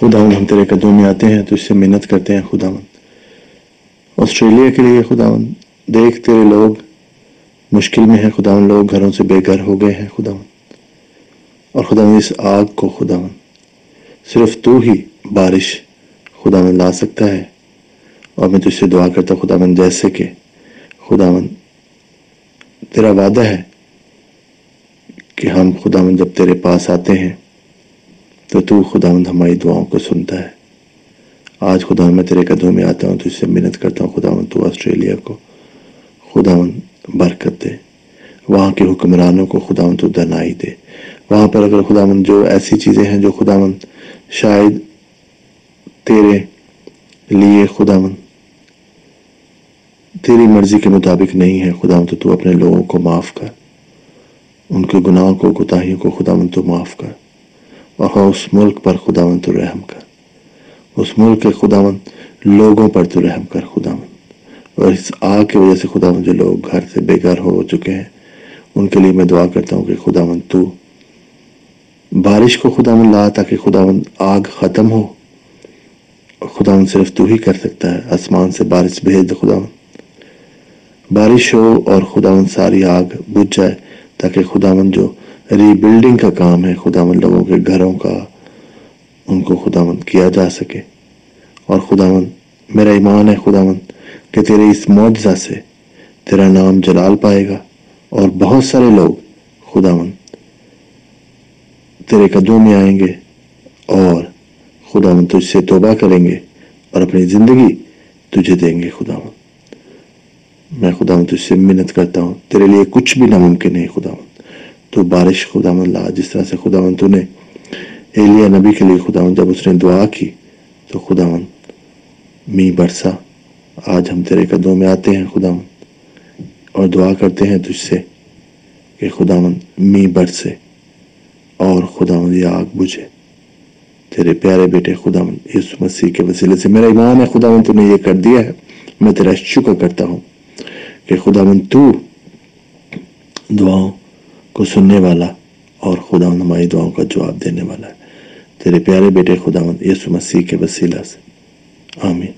خدا ہم تیرے قدوں میں آتے ہیں، تو اس سے محنت کرتے ہیں خدا آسٹریلیا کے لیے خدا دیکھ تیرے لوگ مشکل میں ہیں خدا لوگ گھروں سے بے گھر ہو گئے ہیں خدا اور خدا اس آگ کو خدا صرف تو ہی بارش خدا لا سکتا ہے۔ اور میں تجھ سے دعا کرتا خدا مند جیسے کہ خدا مند تیرا وعدہ ہے کہ ہم خدا مند جب تیرے پاس آتے ہیں تو تو خدا مند ہماری دعاؤں کو سنتا ہے۔ آج خدا میں تیرے قدموں میں آتا ہوں، تو اس سے محنت کرتا ہوں خدا مند تو آسٹریلیا کو۔ خداوند برکت دے۔ وہاں کے حکمرانوں کو خدا مند تو دنائی دے۔ وہاں پر اگر خدا جو ایسی چیزیں ہیں جو خدا مند شاید تیرے لیے خدا مند تیری مرضی کے مطابق نہیں ہے خدا مند تو اپنے لوگوں کو معاف کر۔ ان کے گناہوں کو کوتاہیوں کو خدا مند تو معاف کر۔ اور اس ملک پر خدا مند تو رحم کر۔ اس ملک کے خدا مند لوگوں پر تو رحم کر خدا مند اور اس آگ کی وجہ سے خدا مند جو لوگ گھر سے بے گھر ہو چکے ہیں، ان کے لیے میں دعا کرتا ہوں کہ خدا مند تو بارش کو خدا مند لا تاکہ خدا مند آگ ختم ہو۔ خدا مند صرف تو ہی کر سکتا ہے، آسمان سے بارش بھیج دے خدا مند بارش ہو اور خدا مند ساری آگ بجھ جائے تاکہ خدا مند جو ری بلڈنگ کا کام ہے خدا مند لوگوں کے گھروں کا، ان کو خدا مند کیا جا سکے۔ اور خدا مند میرا ایمان ہے خدا مند کہ تیرے اس معجزہ سے تیرا نام جلال پائے گا۔ اور بہت سارے لوگ خدا مند تیرے قدوں میں آئیں گے اور خدا مند تجھ سے توبہ کریں گے اور اپنی زندگی تجھے دیں گے خدا مند میں خدا مند تجھ سے منت کرتا ہوں، تیرے لیے کچھ بھی ناممکن نہیں خدا تو بارش خدا مند لا، جس طرح سے خدا مند تو نے ایلیا نبی کے لیے خدا مند جب اس نے دعا کی، تو خدا مند می برسا۔ آج ہم تیرے قدوں میں آتے ہیں خدا مند اور دعا کرتے ہیں تجھ سے کہ خدا مند می برسے اور خدا مند یہ آگ بجھے۔ تیرے پیارے بیٹے، خدا مند یسو مسیح کے وسیلے سے۔ میرا ایمان ہے، خدا مند تو نے یہ کر دیا ہے۔ میں تیرا شکر کرتا ہوں کہ خدا من تو دعاؤں کو سننے والا اور خدا من ہماری دعاؤں کا جواب دینے والا ہے۔ تیرے پیارے بیٹے خداون یسو مسیح کے وسیلہ سے۔ آمین۔